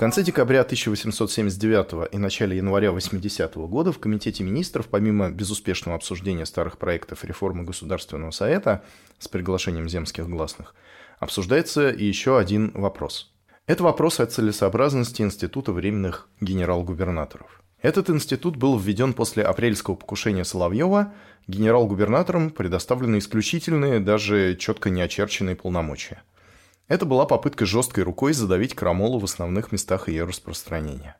Конце декабря 1879 и начале января 80 -го года в Комитете министров, помимо безуспешного обсуждения старых проектов реформы Государственного совета с приглашением земских гласных, обсуждается еще один вопрос. Это вопрос о целесообразности Института временных генерал-губернаторов. Этот институт был введен после апрельского покушения Соловьева, генерал-губернаторам предоставлены исключительные, даже четко не очерченные полномочия. Это была попытка жесткой рукой задавить крамолу в основных местах ее распространения.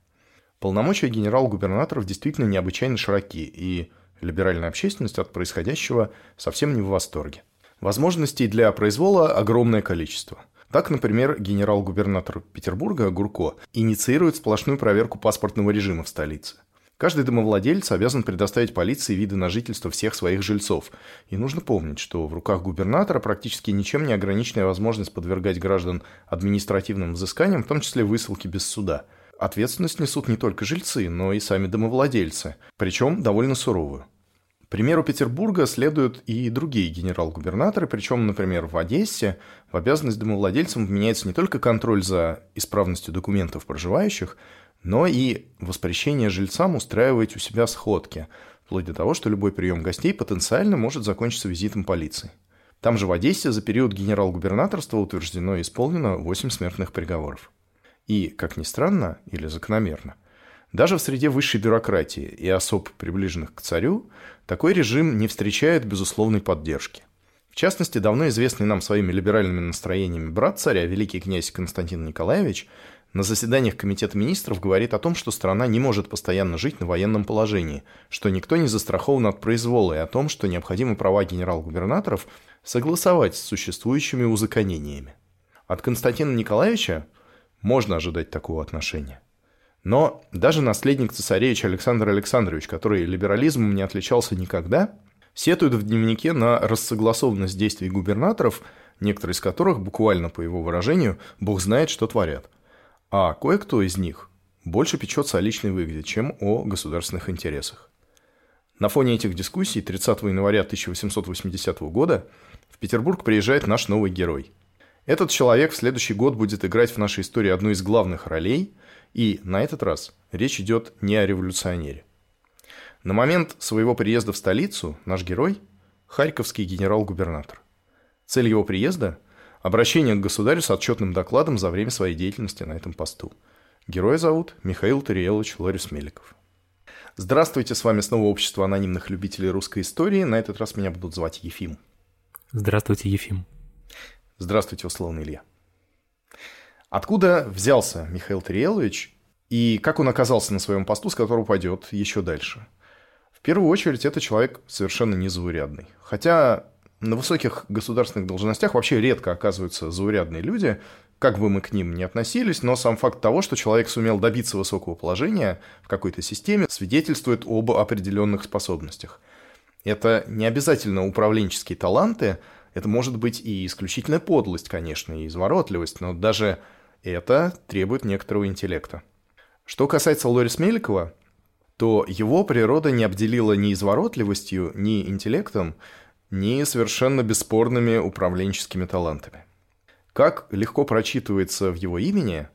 Полномочия генерал-губернаторов действительно необычайно широки, и либеральная общественность от происходящего совсем не в восторге. Возможностей для произвола огромное количество. Так, например, генерал-губернатор Петербурга Гурко инициирует сплошную проверку паспортного режима в столице – Каждый домовладелец обязан предоставить полиции виды на жительство всех своих жильцов. И нужно помнить, что в руках губернатора практически ничем не ограниченная возможность подвергать граждан административным взысканиям, в том числе высылки без суда. Ответственность несут не только жильцы, но и сами домовладельцы, причем довольно суровую. примеру Петербурга следуют и другие генерал-губернаторы, причем, например, в Одессе в обязанность домовладельцам вменяется не только контроль за исправностью документов проживающих, но и воспрещение жильцам устраивать у себя сходки, вплоть до того, что любой прием гостей потенциально может закончиться визитом полиции. Там же в Одессе за период генерал-губернаторства утверждено и исполнено 8 смертных приговоров. И, как ни странно или закономерно, даже в среде высшей бюрократии и особ, приближенных к царю, такой режим не встречает безусловной поддержки. В частности, давно известный нам своими либеральными настроениями брат царя, великий князь Константин Николаевич, на заседаниях Комитета министров говорит о том, что страна не может постоянно жить на военном положении, что никто не застрахован от произвола и о том, что необходимы права генерал-губернаторов согласовать с существующими узаконениями. От Константина Николаевича можно ожидать такого отношения. Но даже наследник цесаревича Александр Александрович, который либерализмом не отличался никогда, сетует в дневнике на рассогласованность действий губернаторов, некоторые из которых, буквально по его выражению, бог знает, что творят – а кое-кто из них больше печется о личной выгоде, чем о государственных интересах. На фоне этих дискуссий 30 января 1880 года в Петербург приезжает наш новый герой. Этот человек в следующий год будет играть в нашей истории одну из главных ролей, и на этот раз речь идет не о революционере. На момент своего приезда в столицу наш герой – харьковский генерал-губернатор. Цель его приезда – Обращение к государю с отчетным докладом за время своей деятельности на этом посту. Героя зовут Михаил Тариелович Ларис Меликов. Здравствуйте, с вами снова Общество анонимных любителей русской истории. На этот раз меня будут звать Ефим. Здравствуйте, Ефим. Здравствуйте, условный Илья. Откуда взялся Михаил Тариелович и как он оказался на своем посту, с которого пойдет еще дальше? В первую очередь, это человек совершенно незаурядный. Хотя на высоких государственных должностях вообще редко оказываются заурядные люди, как бы мы к ним ни относились, но сам факт того, что человек сумел добиться высокого положения в какой-то системе, свидетельствует об определенных способностях. Это не обязательно управленческие таланты, это может быть и исключительная подлость, конечно, и изворотливость, но даже это требует некоторого интеллекта. Что касается Лорис Меликова, то его природа не обделила ни изворотливостью, ни интеллектом, ни совершенно бесспорными управленческими талантами. Как легко прочитывается в его имени,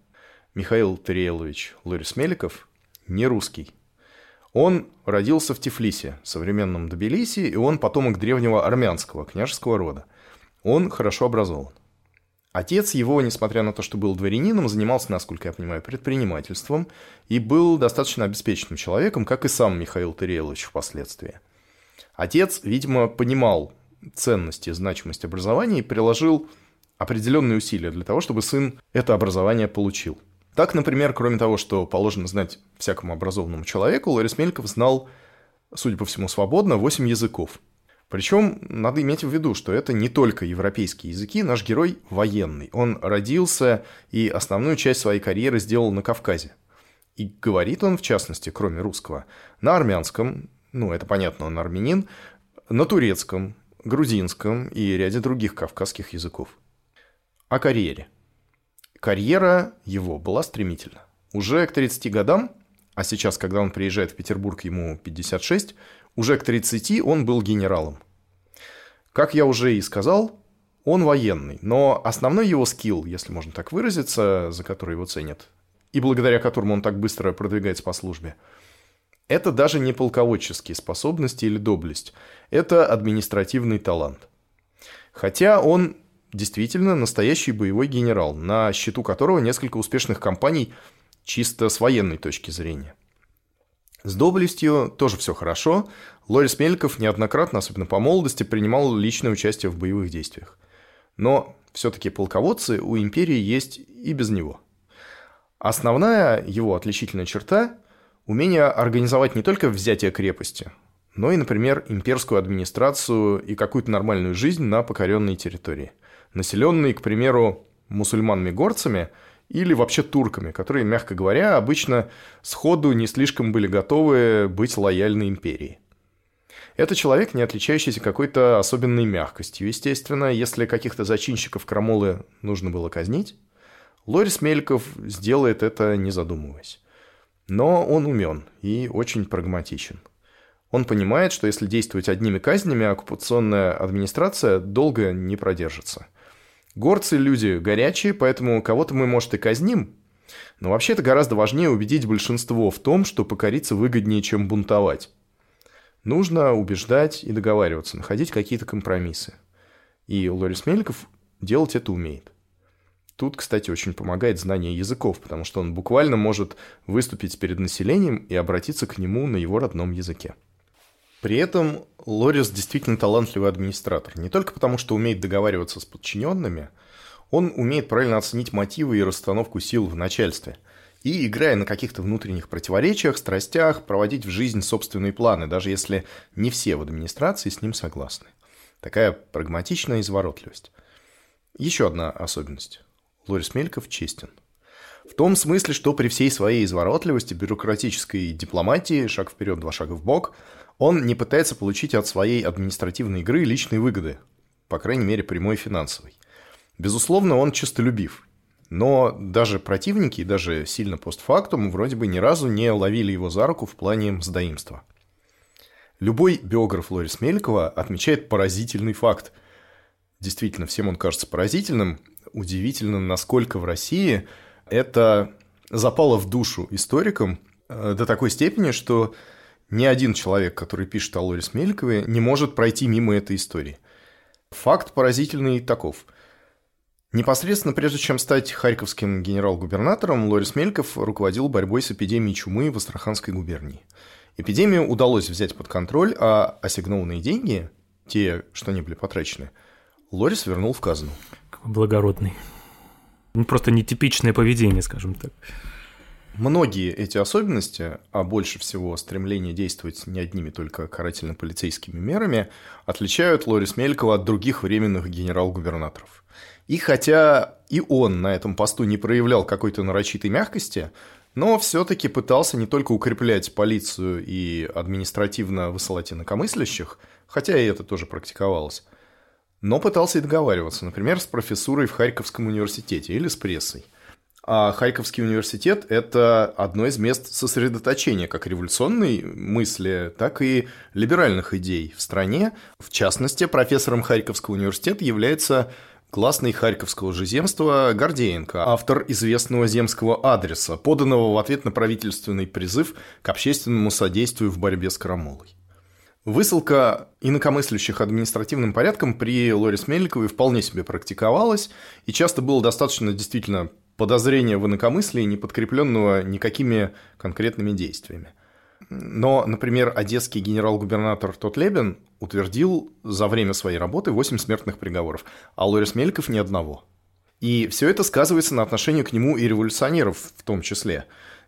Михаил Тариелович Лорис Меликов не русский. Он родился в Тифлисе, современном Тбилиси, и он потомок древнего армянского княжеского рода. Он хорошо образован. Отец его, несмотря на то, что был дворянином, занимался, насколько я понимаю, предпринимательством и был достаточно обеспеченным человеком, как и сам Михаил Тариелович впоследствии. Отец, видимо, понимал ценность и значимость образования и приложил определенные усилия для того, чтобы сын это образование получил. Так, например, кроме того, что положено знать всякому образованному человеку, Ларис Мельков знал, судя по всему, свободно 8 языков. Причем надо иметь в виду, что это не только европейские языки, наш герой военный. Он родился и основную часть своей карьеры сделал на Кавказе. И говорит он, в частности, кроме русского, на армянском, ну, это понятно, он армянин, на турецком, грузинском и ряде других кавказских языков. О карьере. Карьера его была стремительна. Уже к 30 годам, а сейчас, когда он приезжает в Петербург, ему 56, уже к 30 он был генералом. Как я уже и сказал, он военный, но основной его скилл, если можно так выразиться, за который его ценят, и благодаря которому он так быстро продвигается по службе, это даже не полководческие способности или доблесть, это административный талант. Хотя он действительно настоящий боевой генерал, на счету которого несколько успешных кампаний чисто с военной точки зрения. С доблестью тоже все хорошо. Лорис Мельков неоднократно, особенно по молодости, принимал личное участие в боевых действиях. Но все-таки полководцы у империи есть и без него. Основная его отличительная черта – умение организовать не только взятие крепости, но и, например, имперскую администрацию и какую-то нормальную жизнь на покоренной территории – населенный, к примеру, мусульманами-горцами или вообще турками, которые, мягко говоря, обычно сходу не слишком были готовы быть лояльны империи. Это человек, не отличающийся какой-то особенной мягкостью. Естественно, если каких-то зачинщиков крамолы нужно было казнить, Лорис Мельков сделает это, не задумываясь. Но он умен и очень прагматичен. Он понимает, что если действовать одними казнями, оккупационная администрация долго не продержится. Горцы – люди горячие, поэтому кого-то мы, может, и казним. Но вообще это гораздо важнее убедить большинство в том, что покориться выгоднее, чем бунтовать. Нужно убеждать и договариваться, находить какие-то компромиссы. И Лорис Меликов делать это умеет. Тут, кстати, очень помогает знание языков, потому что он буквально может выступить перед населением и обратиться к нему на его родном языке. При этом Лорис действительно талантливый администратор. Не только потому, что умеет договариваться с подчиненными, он умеет правильно оценить мотивы и расстановку сил в начальстве. И, играя на каких-то внутренних противоречиях, страстях, проводить в жизнь собственные планы, даже если не все в администрации с ним согласны. Такая прагматичная изворотливость. Еще одна особенность. Лорис Мельков честен. В том смысле, что при всей своей изворотливости, бюрократической дипломатии, шаг вперед, два шага в бок – он не пытается получить от своей административной игры личные выгоды, по крайней мере, прямой финансовой. Безусловно, он честолюбив. Но даже противники, даже сильно постфактум, вроде бы ни разу не ловили его за руку в плане мздоимства. Любой биограф Лорис Мелькова отмечает поразительный факт. Действительно, всем он кажется поразительным. Удивительно, насколько в России это запало в душу историкам э, до такой степени, что ни один человек, который пишет о Лорис Мелькове, не может пройти мимо этой истории. Факт поразительный таков. Непосредственно прежде чем стать харьковским генерал-губернатором, Лорис Мельков руководил борьбой с эпидемией чумы в Астраханской губернии. Эпидемию удалось взять под контроль, а ассигнованные деньги, те, что не были потрачены, Лорис вернул в казну. Благородный. Ну, просто нетипичное поведение, скажем так. Многие эти особенности, а больше всего стремление действовать не одними только карательно-полицейскими мерами, отличают Лорис Мелькова от других временных генерал-губернаторов. И хотя и он на этом посту не проявлял какой-то нарочитой мягкости, но все-таки пытался не только укреплять полицию и административно высылать инакомыслящих, хотя и это тоже практиковалось, но пытался и договариваться, например, с профессурой в Харьковском университете или с прессой. А Харьковский университет – это одно из мест сосредоточения как революционной мысли, так и либеральных идей в стране. В частности, профессором Харьковского университета является классный Харьковского же земства Гордеенко, автор известного земского адреса, поданного в ответ на правительственный призыв к общественному содействию в борьбе с крамолой. Высылка инакомыслящих административным порядком при Лорис Мельниковой вполне себе практиковалась, и часто было достаточно действительно подозрения в инакомыслии, не подкрепленного никакими конкретными действиями. Но, например, одесский генерал-губернатор Тотлебен утвердил за время своей работы 8 смертных приговоров, а Лорис Мельков ни одного. И все это сказывается на отношении к нему и революционеров в том числе.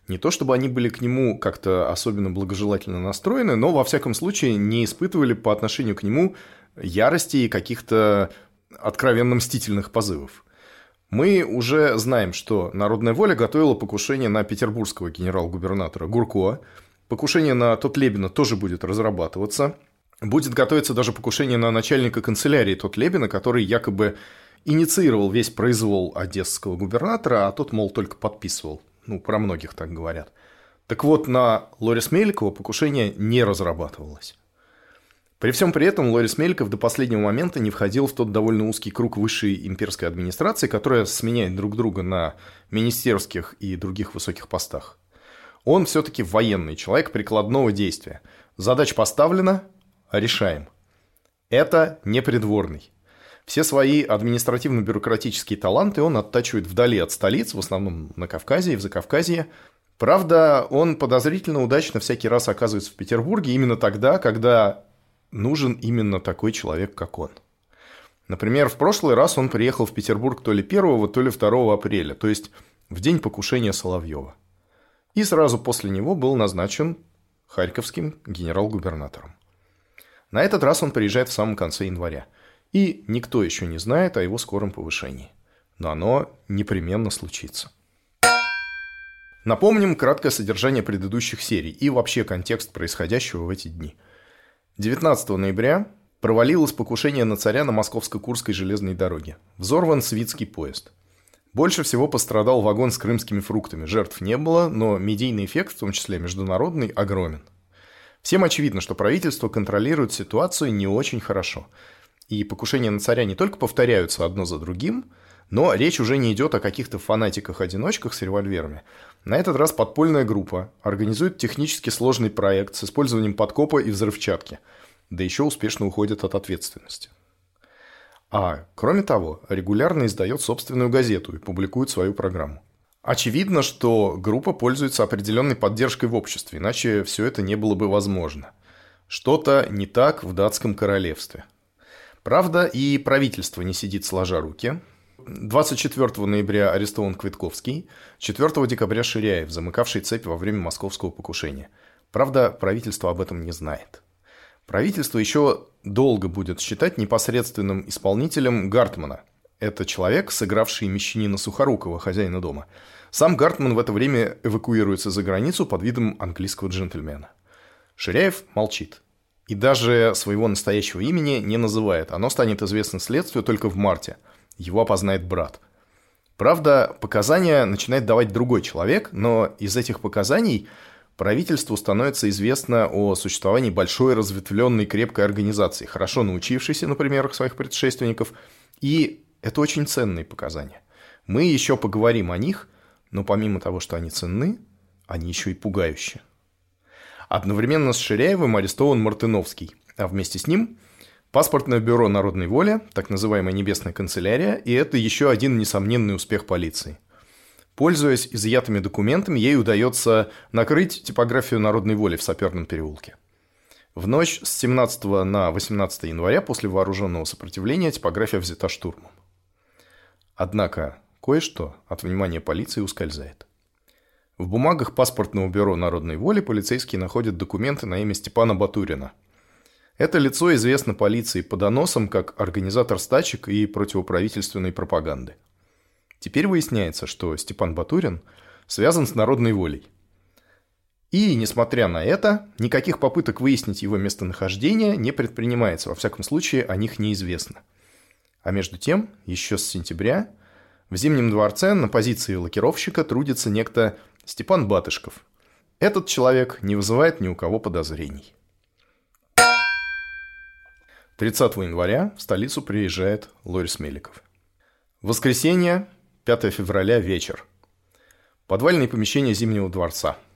Не то чтобы они были к нему как-то особенно благожелательно настроены, но во всяком случае не испытывали по отношению к нему ярости и каких-то откровенно мстительных позывов. Мы уже знаем, что Народная воля готовила покушение на петербургского генерал-губернатора Гурко. Покушение на Тотлебина тоже будет разрабатываться. Будет готовиться даже покушение на начальника канцелярии Тотлебина, который якобы инициировал весь произвол одесского губернатора, а тот, мол, только подписывал. Ну, про многих так говорят. Так вот, на Лорис Меликова покушение не разрабатывалось. При всем при этом Лорис Мельков до последнего момента не входил в тот довольно узкий круг высшей имперской администрации, которая сменяет друг друга на министерских и других высоких постах. Он все-таки военный человек прикладного действия. Задача поставлена, решаем. Это не придворный. Все свои административно-бюрократические таланты он оттачивает вдали от столиц, в основном на Кавказе и в Закавказье. Правда, он подозрительно удачно всякий раз оказывается в Петербурге именно тогда, когда нужен именно такой человек, как он. Например, в прошлый раз он приехал в Петербург то ли 1, то ли 2 апреля, то есть в день покушения Соловьева. И сразу после него был назначен харьковским генерал-губернатором. На этот раз он приезжает в самом конце января. И никто еще не знает о его скором повышении. Но оно непременно случится. Напомним краткое содержание предыдущих серий и вообще контекст происходящего в эти дни – 19 ноября провалилось покушение на царя на Московско-Курской железной дороге. Взорван свитский поезд. Больше всего пострадал вагон с крымскими фруктами. Жертв не было, но медийный эффект, в том числе международный, огромен. Всем очевидно, что правительство контролирует ситуацию не очень хорошо. И покушения на царя не только повторяются одно за другим, но речь уже не идет о каких-то фанатиках-одиночках с револьверами. На этот раз подпольная группа организует технически сложный проект с использованием подкопа и взрывчатки, да еще успешно уходит от ответственности. А, кроме того, регулярно издает собственную газету и публикует свою программу. Очевидно, что группа пользуется определенной поддержкой в обществе, иначе все это не было бы возможно. Что-то не так в датском королевстве. Правда, и правительство не сидит сложа руки, 24 ноября арестован Квитковский, 4 декабря Ширяев, замыкавший цепь во время московского покушения. Правда, правительство об этом не знает. Правительство еще долго будет считать непосредственным исполнителем Гартмана. Это человек, сыгравший мещанина Сухорукова, хозяина дома. Сам Гартман в это время эвакуируется за границу под видом английского джентльмена. Ширяев молчит. И даже своего настоящего имени не называет. Оно станет известно следствию только в марте – его опознает брат. Правда, показания начинает давать другой человек, но из этих показаний правительству становится известно о существовании большой разветвленной крепкой организации, хорошо научившейся на примерах своих предшественников, и это очень ценные показания. Мы еще поговорим о них, но помимо того, что они ценны, они еще и пугающие. Одновременно с Ширяевым арестован Мартыновский, а вместе с ним Паспортное бюро народной воли, так называемая небесная канцелярия, и это еще один несомненный успех полиции. Пользуясь изъятыми документами, ей удается накрыть типографию народной воли в Саперном переулке. В ночь с 17 на 18 января после вооруженного сопротивления типография взята штурмом. Однако кое-что от внимания полиции ускользает. В бумагах паспортного бюро народной воли полицейские находят документы на имя Степана Батурина – это лицо известно полиции по доносам как организатор стачек и противоправительственной пропаганды. Теперь выясняется, что Степан Батурин связан с народной волей. И, несмотря на это, никаких попыток выяснить его местонахождение не предпринимается, во всяком случае, о них неизвестно. А между тем, еще с сентября в Зимнем дворце на позиции лакировщика трудится некто Степан Батышков. Этот человек не вызывает ни у кого подозрений. 30 января в столицу приезжает Лорис Меликов. Воскресенье, 5 февраля, вечер. Подвальные помещения Зимнего дворца –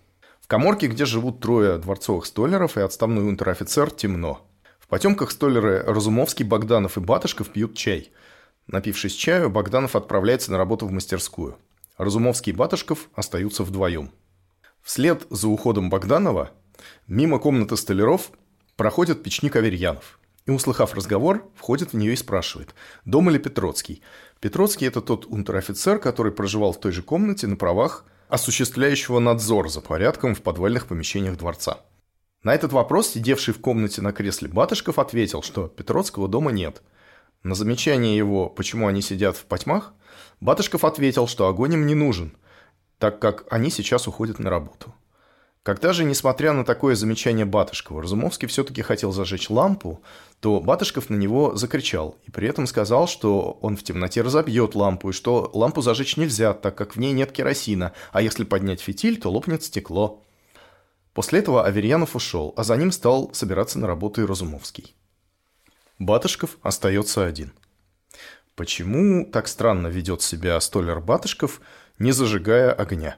в коморке, где живут трое дворцовых столеров и отставной унтер-офицер, темно. В потемках столеры Разумовский, Богданов и Батышков пьют чай. Напившись чаю, Богданов отправляется на работу в мастерскую. Разумовский и Батышков остаются вдвоем. Вслед за уходом Богданова мимо комнаты столяров проходит печник Аверьянов. И, услыхав разговор, входит в нее и спрашивает, дома ли Петроцкий. Петроцкий – это тот унтер-офицер, который проживал в той же комнате на правах осуществляющего надзор за порядком в подвальных помещениях дворца. На этот вопрос сидевший в комнате на кресле Батышков ответил, что Петроцкого дома нет. На замечание его, почему они сидят в потьмах, Батышков ответил, что огонь им не нужен, так как они сейчас уходят на работу. Когда же, несмотря на такое замечание Батышкова, Разумовский все-таки хотел зажечь лампу, то Батышков на него закричал и при этом сказал, что он в темноте разобьет лампу и что лампу зажечь нельзя, так как в ней нет керосина, а если поднять фитиль, то лопнет стекло. После этого Аверьянов ушел, а за ним стал собираться на работу и Разумовский. Батышков остается один. Почему так странно ведет себя столер Батышков, не зажигая огня?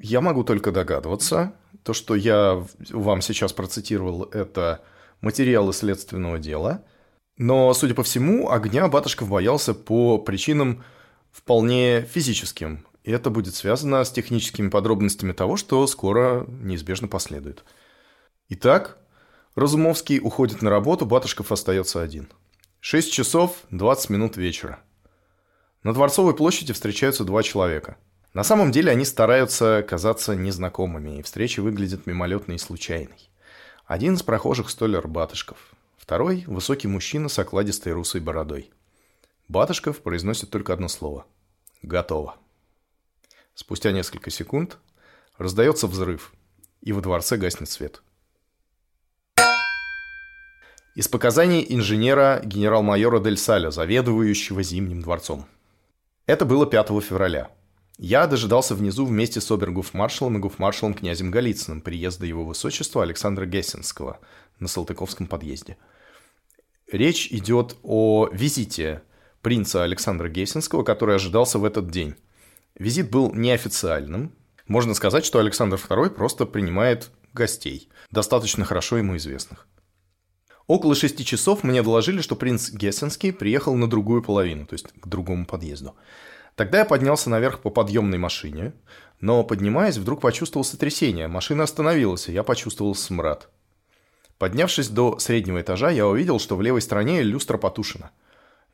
Я могу только догадываться. То, что я вам сейчас процитировал, это материалы следственного дела. Но, судя по всему, огня Батышков боялся по причинам вполне физическим. И это будет связано с техническими подробностями того, что скоро неизбежно последует. Итак, Разумовский уходит на работу, Батышков остается один. 6 часов 20 минут вечера. На Дворцовой площади встречаются два человека – на самом деле они стараются казаться незнакомыми, и встреча выглядит мимолетной и случайной. Один из прохожих столер Батышков, второй – высокий мужчина с окладистой русой бородой. Батышков произносит только одно слово – «Готово». Спустя несколько секунд раздается взрыв, и во дворце гаснет свет. Из показаний инженера генерал-майора Дель Саля, заведующего Зимним дворцом. Это было 5 февраля – я дожидался внизу вместе с обергуф-маршалом и гуф-маршалом князем Голицыным приезда его высочества Александра Гессенского на Салтыковском подъезде. Речь идет о визите принца Александра Гессенского, который ожидался в этот день. Визит был неофициальным. Можно сказать, что Александр II просто принимает гостей, достаточно хорошо ему известных. Около шести часов мне доложили, что принц Гессенский приехал на другую половину, то есть к другому подъезду. Тогда я поднялся наверх по подъемной машине, но, поднимаясь, вдруг почувствовал сотрясение. Машина остановилась, и я почувствовал смрад. Поднявшись до среднего этажа, я увидел, что в левой стороне люстра потушена.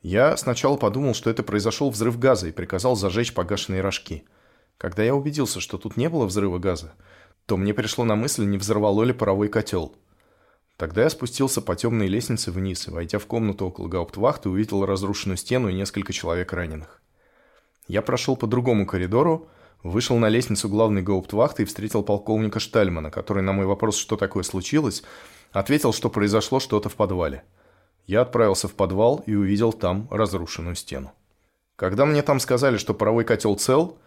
Я сначала подумал, что это произошел взрыв газа, и приказал зажечь погашенные рожки. Когда я убедился, что тут не было взрыва газа, то мне пришло на мысль, не взорвало ли паровой котел. Тогда я спустился по темной лестнице вниз и, войдя в комнату около гауптвахты, увидел разрушенную стену и несколько человек раненых. Я прошел по другому коридору, вышел на лестницу главной гауптвахты и встретил полковника Штальмана, который на мой вопрос, что такое случилось, ответил, что произошло что-то в подвале. Я отправился в подвал и увидел там разрушенную стену. Когда мне там сказали, что паровой котел цел,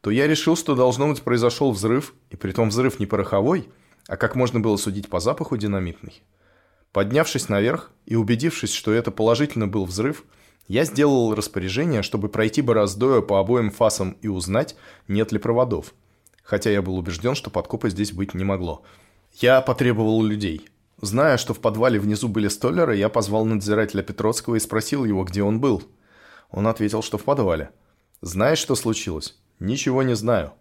то я решил, что должно быть произошел взрыв, и притом взрыв не пороховой, а как можно было судить по запаху динамитный. Поднявшись наверх и убедившись, что это положительно был взрыв, я сделал распоряжение, чтобы пройти бороздою по обоим фасам и узнать, нет ли проводов. Хотя я был убежден, что подкопа здесь быть не могло. Я потребовал людей. Зная, что в подвале внизу были столеры, я позвал надзирателя Петроцкого и спросил его, где он был. Он ответил, что в подвале. «Знаешь, что случилось?» «Ничего не знаю».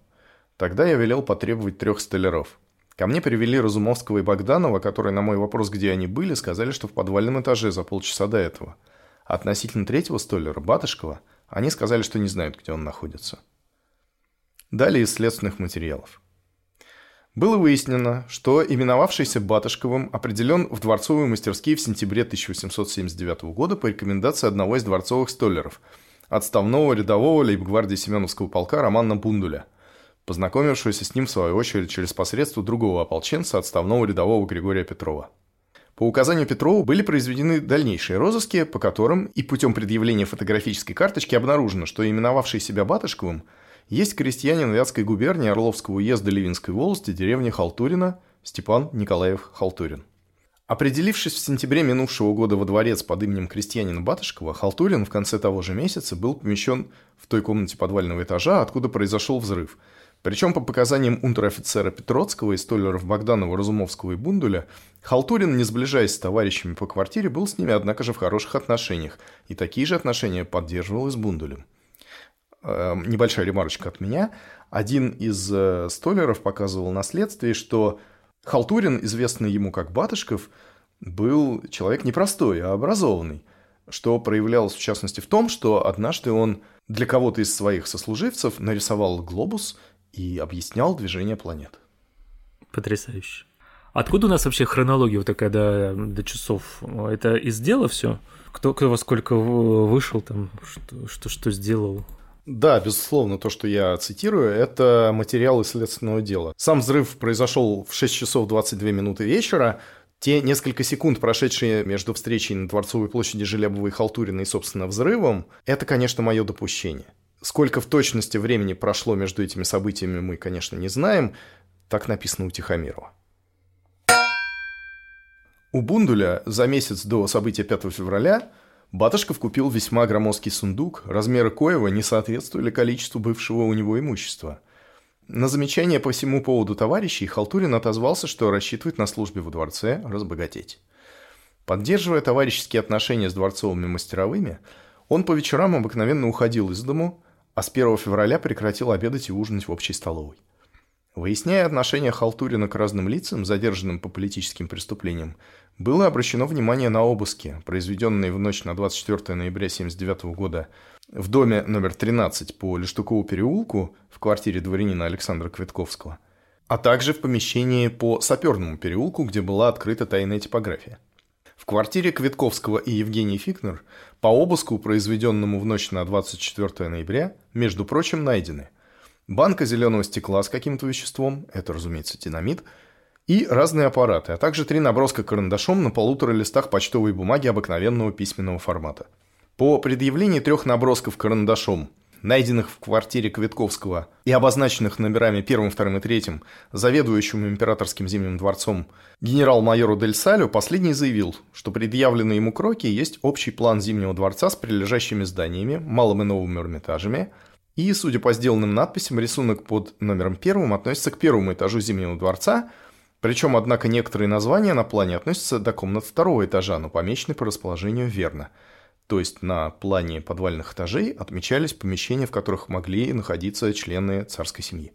Тогда я велел потребовать трех столяров. Ко мне привели Разумовского и Богданова, которые на мой вопрос, где они были, сказали, что в подвальном этаже за полчаса до этого – Относительно третьего столера, Батышкова, они сказали, что не знают, где он находится. Далее из следственных материалов. Было выяснено, что именовавшийся Батышковым определен в дворцовые мастерские в сентябре 1879 года по рекомендации одного из дворцовых столеров, отставного рядового лейбгвардии Семеновского полка Романа Бундуля. Познакомившегося с ним в свою очередь через посредство другого ополченца, отставного рядового Григория Петрова. По указанию Петрова были произведены дальнейшие розыски, по которым и путем предъявления фотографической карточки обнаружено, что именовавший себя Батышковым есть крестьянин Вятской губернии Орловского уезда Ливинской волости, деревни Халтурина, Степан Николаев Халтурин. Определившись в сентябре минувшего года во дворец под именем крестьянина Батышкова, Халтурин в конце того же месяца был помещен в той комнате подвального этажа, откуда произошел взрыв. Причем по показаниям унтер-офицера Петроцкого и столеров Богданова, Разумовского и Бундуля, Халтурин, не сближаясь с товарищами по квартире, был с ними, однако же, в хороших отношениях, и такие же отношения поддерживал и с Бундулем. Э, небольшая ремарочка от меня. Один из э, столеров показывал на следствии, что Халтурин, известный ему как Батышков, был человек непростой, а образованный, что проявлялось в частности в том, что однажды он для кого-то из своих сослуживцев нарисовал глобус и объяснял движение планет. Потрясающе. Откуда у нас вообще хронология вот такая до, до часов? Это из дела все? Кто, кто во сколько вышел там, что, что, что сделал? Да, безусловно, то, что я цитирую, это материалы следственного дела. Сам взрыв произошел в 6 часов 22 минуты вечера. Те несколько секунд, прошедшие между встречей на Дворцовой площади Желябовой и Халтуриной и, собственно, взрывом, это, конечно, мое допущение. Сколько в точности времени прошло между этими событиями, мы, конечно, не знаем. Так написано у Тихомирова. У Бундуля за месяц до события 5 февраля Батышков купил весьма громоздкий сундук, размеры коего не соответствовали количеству бывшего у него имущества. На замечание по всему поводу товарищей Халтурин отозвался, что рассчитывает на службе во дворце разбогатеть. Поддерживая товарищеские отношения с дворцовыми мастеровыми, он по вечерам обыкновенно уходил из дому, а с 1 февраля прекратил обедать и ужинать в общей столовой. Выясняя отношения Халтурина к разным лицам, задержанным по политическим преступлениям, было обращено внимание на обыски, произведенные в ночь на 24 ноября 1979 года в доме номер 13 по Лештукову переулку в квартире дворянина Александра Квитковского, а также в помещении по Саперному переулку, где была открыта тайная типография. Квартире Квитковского и Евгении Фикнер по обыску, произведенному в ночь на 24 ноября, между прочим, найдены банка зеленого стекла с каким-то веществом, это, разумеется, динамит – и разные аппараты, а также три наброска карандашом на полутора листах почтовой бумаги обыкновенного письменного формата. По предъявлении трех набросков карандашом, найденных в квартире Квитковского и обозначенных номерами первым, вторым и третьим, заведующему императорским зимним дворцом генерал-майору Дель Салю, последний заявил, что предъявленные ему кроки есть общий план Зимнего дворца с прилежащими зданиями, малым и новым Эрмитажами, и, судя по сделанным надписям, рисунок под номером первым относится к первому этажу Зимнего дворца – причем, однако, некоторые названия на плане относятся до комнат второго этажа, но помечены по расположению верно. То есть на плане подвальных этажей отмечались помещения, в которых могли находиться члены царской семьи.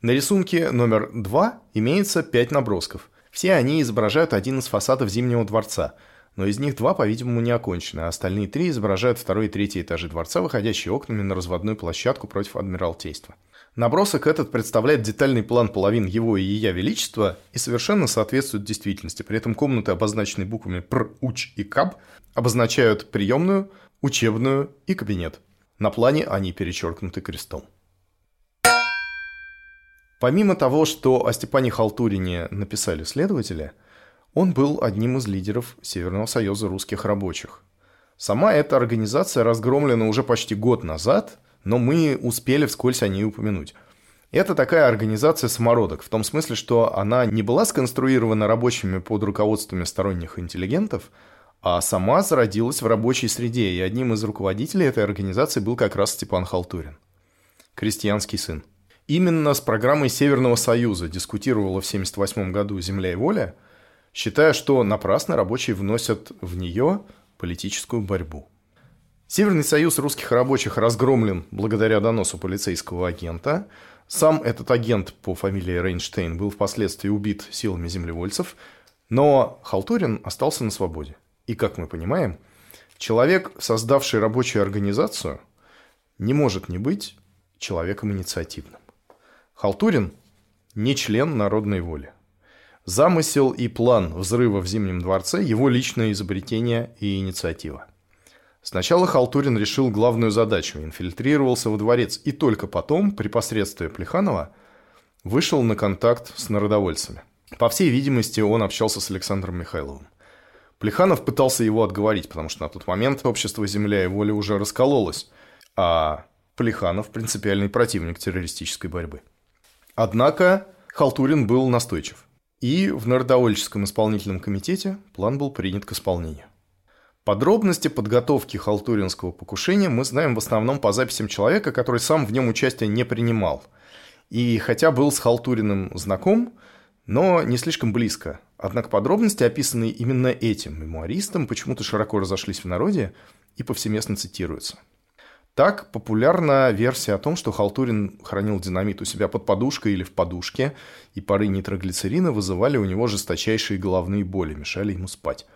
На рисунке номер 2 имеется 5 набросков. Все они изображают один из фасадов Зимнего дворца, но из них два, по-видимому, не окончены, а остальные три изображают второй и третий этажи дворца, выходящие окнами на разводную площадку против Адмиралтейства. Набросок этот представляет детальный план половин его и ее величества и совершенно соответствует действительности. При этом комнаты, обозначенные буквами ПР, УЧ и КАБ, обозначают приемную, учебную и кабинет. На плане они перечеркнуты крестом. Помимо того, что о Степане Халтурине написали следователи, он был одним из лидеров Северного союза русских рабочих. Сама эта организация разгромлена уже почти год назад – но мы успели вскользь о ней упомянуть. Это такая организация самородок, в том смысле, что она не была сконструирована рабочими под руководствами сторонних интеллигентов, а сама зародилась в рабочей среде, и одним из руководителей этой организации был как раз Степан Халтурин. Крестьянский сын. Именно с программой Северного Союза дискутировала в 1978 году «Земля и воля», считая, что напрасно рабочие вносят в нее политическую борьбу. Северный союз русских рабочих разгромлен благодаря доносу полицейского агента. Сам этот агент по фамилии Рейнштейн был впоследствии убит силами землевольцев, но Халтурин остался на свободе. И, как мы понимаем, человек, создавший рабочую организацию, не может не быть человеком инициативным. Халтурин не член народной воли. Замысел и план взрыва в Зимнем дворце – его личное изобретение и инициатива. Сначала Халтурин решил главную задачу – инфильтрировался во дворец, и только потом, при посредстве Плеханова, вышел на контакт с народовольцами. По всей видимости, он общался с Александром Михайловым. Плеханов пытался его отговорить, потому что на тот момент общество «Земля и воля» уже раскололось, а Плеханов – принципиальный противник террористической борьбы. Однако Халтурин был настойчив. И в Народовольческом исполнительном комитете план был принят к исполнению. Подробности подготовки халтуринского покушения мы знаем в основном по записям человека, который сам в нем участие не принимал. И хотя был с Халтуриным знаком, но не слишком близко. Однако подробности, описанные именно этим мемуаристом, почему-то широко разошлись в народе и повсеместно цитируются. Так, популярна версия о том, что Халтурин хранил динамит у себя под подушкой или в подушке, и пары нитроглицерина вызывали у него жесточайшие головные боли, мешали ему спать.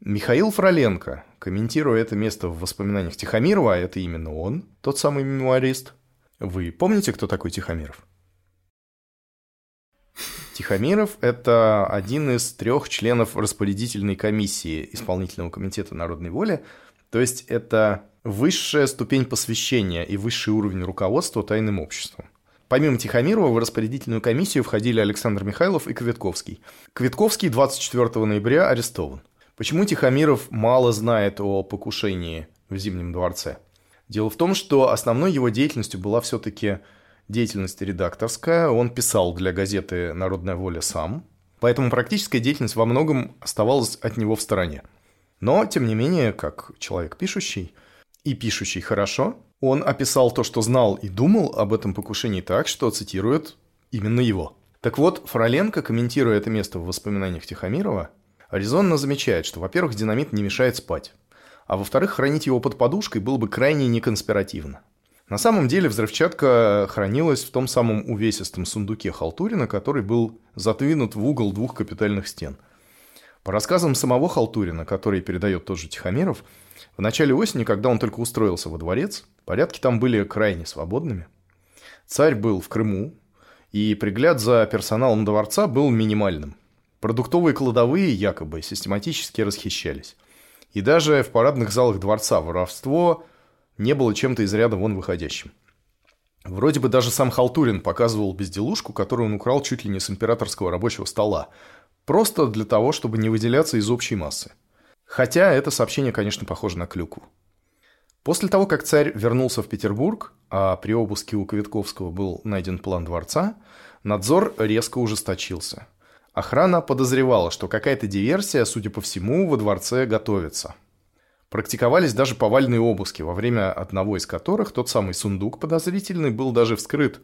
Михаил Фроленко, комментируя это место в воспоминаниях Тихомирова, а это именно он, тот самый мемуарист. Вы помните, кто такой Тихомиров? Тихомиров – это один из трех членов распорядительной комиссии Исполнительного комитета народной воли, то есть это высшая ступень посвящения и высший уровень руководства тайным обществом. Помимо Тихомирова в распорядительную комиссию входили Александр Михайлов и Квитковский. Квитковский 24 ноября арестован. Почему Тихомиров мало знает о покушении в Зимнем дворце? Дело в том, что основной его деятельностью была все-таки деятельность редакторская, он писал для газеты «Народная воля» сам, поэтому практическая деятельность во многом оставалась от него в стороне. Но, тем не менее, как человек пишущий, и пишущий хорошо, он описал то, что знал и думал об этом покушении так, что цитирует именно его. Так вот, Фроленко, комментируя это место в воспоминаниях Тихомирова, резонно замечает, что, во-первых, динамит не мешает спать, а во-вторых, хранить его под подушкой было бы крайне неконспиративно. На самом деле взрывчатка хранилась в том самом увесистом сундуке Халтурина, который был затвинут в угол двух капитальных стен. По рассказам самого Халтурина, который передает тот же Тихомиров, в начале осени, когда он только устроился во дворец, порядки там были крайне свободными. Царь был в Крыму, и пригляд за персоналом дворца был минимальным. Продуктовые кладовые якобы систематически расхищались. И даже в парадных залах дворца воровство не было чем-то из ряда вон выходящим. Вроде бы даже сам Халтурин показывал безделушку, которую он украл чуть ли не с императорского рабочего стола. Просто для того, чтобы не выделяться из общей массы. Хотя это сообщение, конечно, похоже на клюкву. После того, как царь вернулся в Петербург, а при обыске у Квитковского был найден план дворца, надзор резко ужесточился. Охрана подозревала, что какая-то диверсия, судя по всему, во дворце готовится – Практиковались даже повальные обыски, во время одного из которых тот самый сундук подозрительный был даже вскрыт.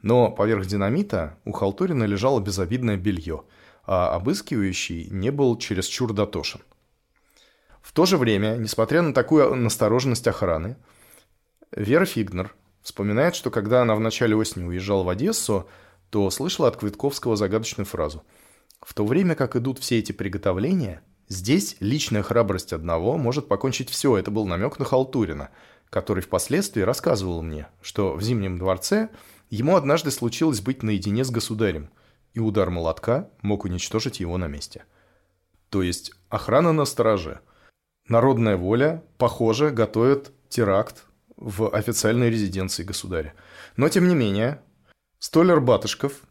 Но поверх динамита у Халтурина лежало безобидное белье, а обыскивающий не был чересчур дотошен. В то же время, несмотря на такую настороженность охраны, Вера Фигнер вспоминает, что когда она в начале осени уезжала в Одессу, то слышала от Квитковского загадочную фразу «В то время как идут все эти приготовления, Здесь личная храбрость одного может покончить все. Это был намек на Халтурина, который впоследствии рассказывал мне, что в Зимнем дворце ему однажды случилось быть наедине с государем, и удар молотка мог уничтожить его на месте. То есть охрана на страже. Народная воля, похоже, готовит теракт в официальной резиденции государя. Но, тем не менее, Столер Батышков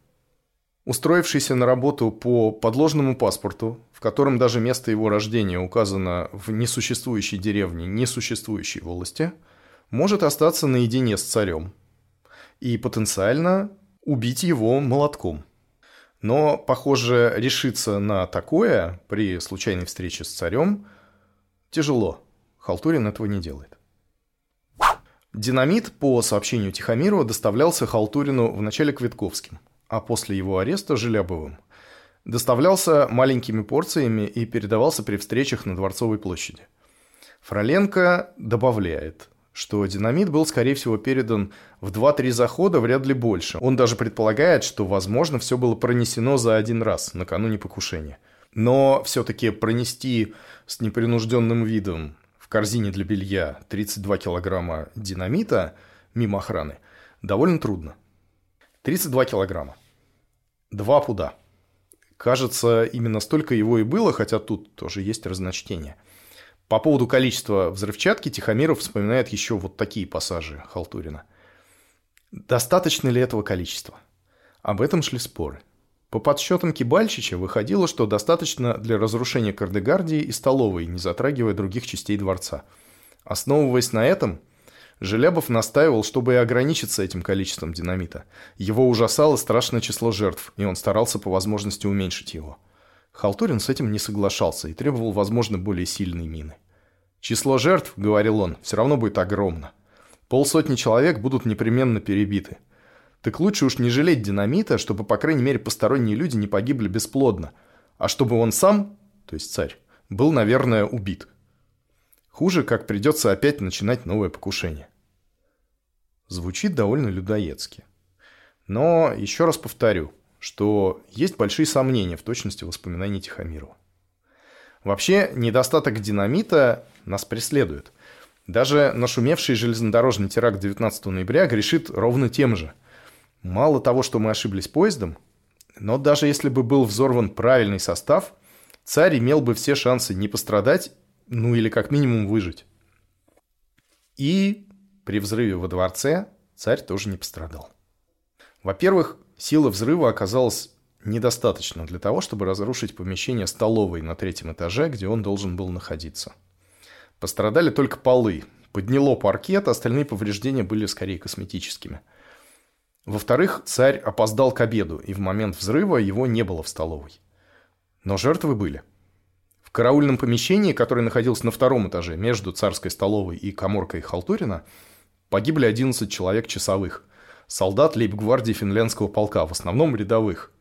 устроившийся на работу по подложному паспорту, в котором даже место его рождения указано в несуществующей деревне, несуществующей волости, может остаться наедине с царем и потенциально убить его молотком. Но, похоже, решиться на такое при случайной встрече с царем тяжело. Халтурин этого не делает. Динамит, по сообщению Тихомирова, доставлялся Халтурину в начале Квитковским – а после его ареста – Желябовым. Доставлялся маленькими порциями и передавался при встречах на Дворцовой площади. Фроленко добавляет, что динамит был, скорее всего, передан в 2-3 захода, вряд ли больше. Он даже предполагает, что, возможно, все было пронесено за один раз, накануне покушения. Но все-таки пронести с непринужденным видом в корзине для белья 32 килограмма динамита мимо охраны довольно трудно. 32 килограмма. Два пуда. Кажется, именно столько его и было, хотя тут тоже есть разночтение. По поводу количества взрывчатки Тихомиров вспоминает еще вот такие пассажи Халтурина. Достаточно ли этого количества? Об этом шли споры. По подсчетам Кибальчича выходило, что достаточно для разрушения Кардегардии и столовой, не затрагивая других частей дворца. Основываясь на этом, Желябов настаивал, чтобы и ограничиться этим количеством динамита. Его ужасало страшное число жертв, и он старался по возможности уменьшить его. Халтурин с этим не соглашался и требовал, возможно, более сильной мины. «Число жертв, — говорил он, — все равно будет огромно. Полсотни человек будут непременно перебиты. Так лучше уж не жалеть динамита, чтобы, по крайней мере, посторонние люди не погибли бесплодно, а чтобы он сам, то есть царь, был, наверное, убит. Хуже, как придется опять начинать новое покушение. Звучит довольно людоедски. Но еще раз повторю, что есть большие сомнения в точности воспоминаний Тихомирова. Вообще, недостаток динамита нас преследует. Даже нашумевший железнодорожный теракт 19 ноября грешит ровно тем же. Мало того, что мы ошиблись поездом, но даже если бы был взорван правильный состав, царь имел бы все шансы не пострадать, ну или как минимум выжить. И при взрыве во дворце царь тоже не пострадал. Во-первых, сила взрыва оказалась недостаточно для того, чтобы разрушить помещение столовой на третьем этаже, где он должен был находиться. Пострадали только полы. Подняло паркет, остальные повреждения были скорее косметическими. Во-вторых, царь опоздал к обеду, и в момент взрыва его не было в столовой. Но жертвы были. В караульном помещении, которое находилось на втором этаже между царской столовой и коморкой Халтурина, погибли 11 человек часовых, солдат лейб-гвардии финляндского полка, в основном рядовых –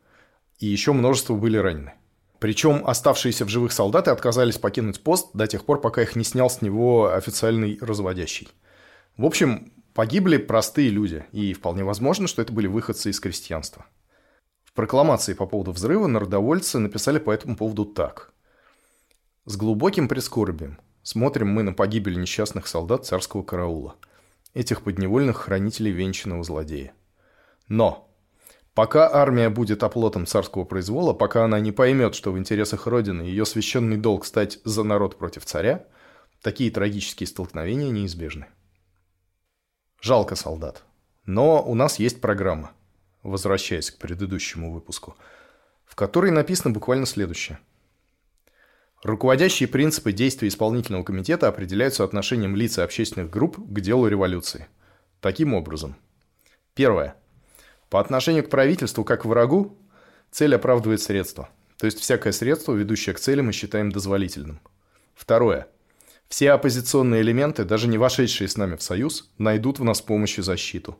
и еще множество были ранены. Причем оставшиеся в живых солдаты отказались покинуть пост до тех пор, пока их не снял с него официальный разводящий. В общем, погибли простые люди, и вполне возможно, что это были выходцы из крестьянства. В прокламации по поводу взрыва народовольцы написали по этому поводу так. «С глубоким прискорбием смотрим мы на погибель несчастных солдат царского караула, этих подневольных хранителей венчанного злодея. Но Пока армия будет оплотом царского произвола, пока она не поймет, что в интересах Родины ее священный долг стать за народ против царя, такие трагические столкновения неизбежны. Жалко солдат. Но у нас есть программа, возвращаясь к предыдущему выпуску, в которой написано буквально следующее. Руководящие принципы действий исполнительного комитета определяются отношением лиц и общественных групп к делу революции. Таким образом. Первое. По отношению к правительству как к врагу, цель оправдывает средства. То есть всякое средство, ведущее к цели, мы считаем дозволительным. Второе. Все оппозиционные элементы, даже не вошедшие с нами в союз, найдут в нас помощь и защиту.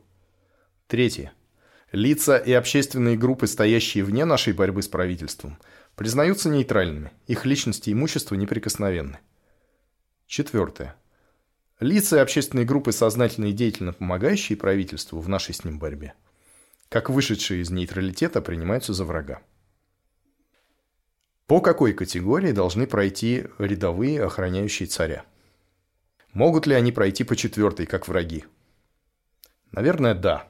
Третье. Лица и общественные группы, стоящие вне нашей борьбы с правительством, признаются нейтральными, их личности и имущество неприкосновенны. Четвертое. Лица и общественные группы, сознательно и деятельно помогающие правительству в нашей с ним борьбе – как вышедшие из нейтралитета принимаются за врага. По какой категории должны пройти рядовые, охраняющие царя? Могут ли они пройти по четвертой, как враги? Наверное, да.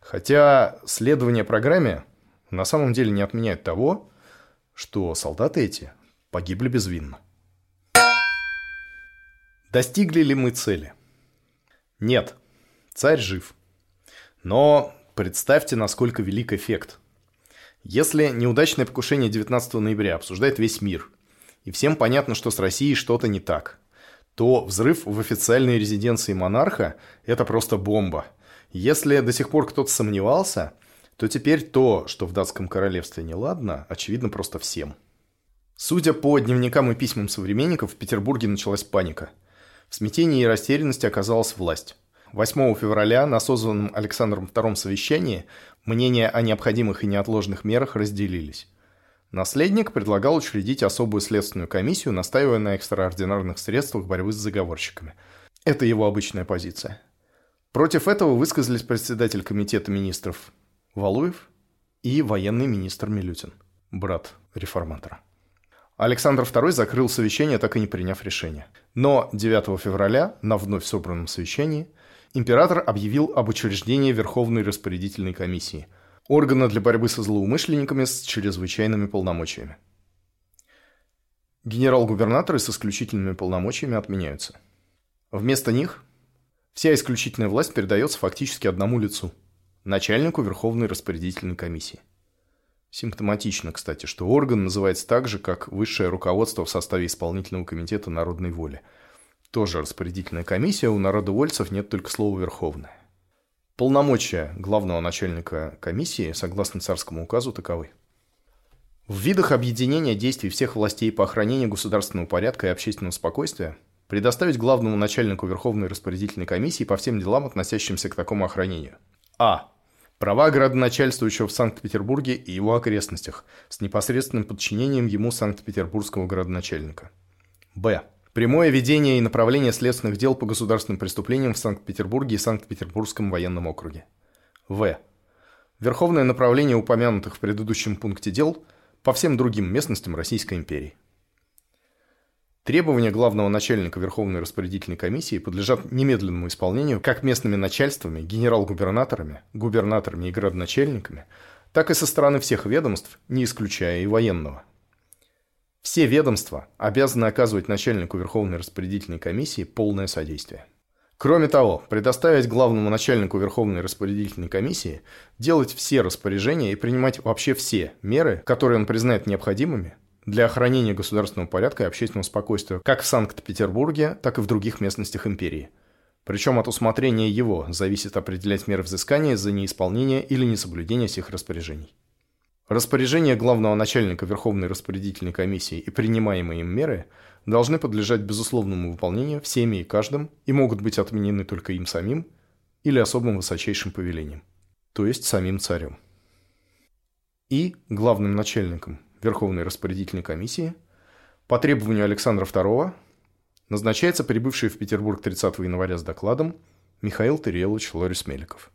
Хотя следование программе на самом деле не отменяет того, что солдаты эти погибли безвинно. Достигли ли мы цели? Нет, царь жив. Но Представьте, насколько велик эффект. Если неудачное покушение 19 ноября обсуждает весь мир, и всем понятно, что с Россией что-то не так, то взрыв в официальной резиденции монарха – это просто бомба. Если до сих пор кто-то сомневался, то теперь то, что в датском королевстве неладно, очевидно просто всем. Судя по дневникам и письмам современников, в Петербурге началась паника. В смятении и растерянности оказалась власть. 8 февраля на созванном Александром II совещании мнения о необходимых и неотложных мерах разделились. Наследник предлагал учредить особую следственную комиссию, настаивая на экстраординарных средствах борьбы с заговорщиками. Это его обычная позиция. Против этого высказались председатель комитета министров Валуев и военный министр Милютин, брат реформатора. Александр II закрыл совещание, так и не приняв решения. Но 9 февраля на вновь собранном совещании император объявил об учреждении Верховной распорядительной комиссии, органа для борьбы со злоумышленниками с чрезвычайными полномочиями. Генерал-губернаторы с исключительными полномочиями отменяются. Вместо них вся исключительная власть передается фактически одному лицу – начальнику Верховной распорядительной комиссии. Симптоматично, кстати, что орган называется так же, как высшее руководство в составе исполнительного комитета народной воли. Тоже распорядительная комиссия, у народовольцев нет только слова «верховная». Полномочия главного начальника комиссии, согласно царскому указу, таковы. В видах объединения действий всех властей по охранению государственного порядка и общественного спокойствия предоставить главному начальнику Верховной распорядительной комиссии по всем делам, относящимся к такому охранению. А. Права градоначальствующего в Санкт-Петербурге и его окрестностях с непосредственным подчинением ему Санкт-Петербургского градоначальника. Б. Прямое ведение и направление следственных дел по государственным преступлениям в Санкт-Петербурге и Санкт-Петербургском военном округе. В. Верховное направление упомянутых в предыдущем пункте дел по всем другим местностям Российской империи. Требования главного начальника Верховной распорядительной комиссии подлежат немедленному исполнению как местными начальствами, генерал-губернаторами, губернаторами и градоначальниками, так и со стороны всех ведомств, не исключая и военного. Все ведомства обязаны оказывать начальнику Верховной распорядительной комиссии полное содействие. Кроме того, предоставить главному начальнику Верховной распорядительной комиссии делать все распоряжения и принимать вообще все меры, которые он признает необходимыми для охранения государственного порядка и общественного спокойствия как в Санкт-Петербурге, так и в других местностях империи. Причем от усмотрения его зависит определять меры взыскания за неисполнение или несоблюдение всех распоряжений. Распоряжения главного начальника Верховной распорядительной комиссии и принимаемые им меры должны подлежать безусловному выполнению всеми и каждым и могут быть отменены только им самим или особым высочайшим повелением, то есть самим царем. И главным начальником Верховной распорядительной комиссии, по требованию Александра II назначается прибывший в Петербург 30 января с докладом Михаил Терелович Лорис Меликов.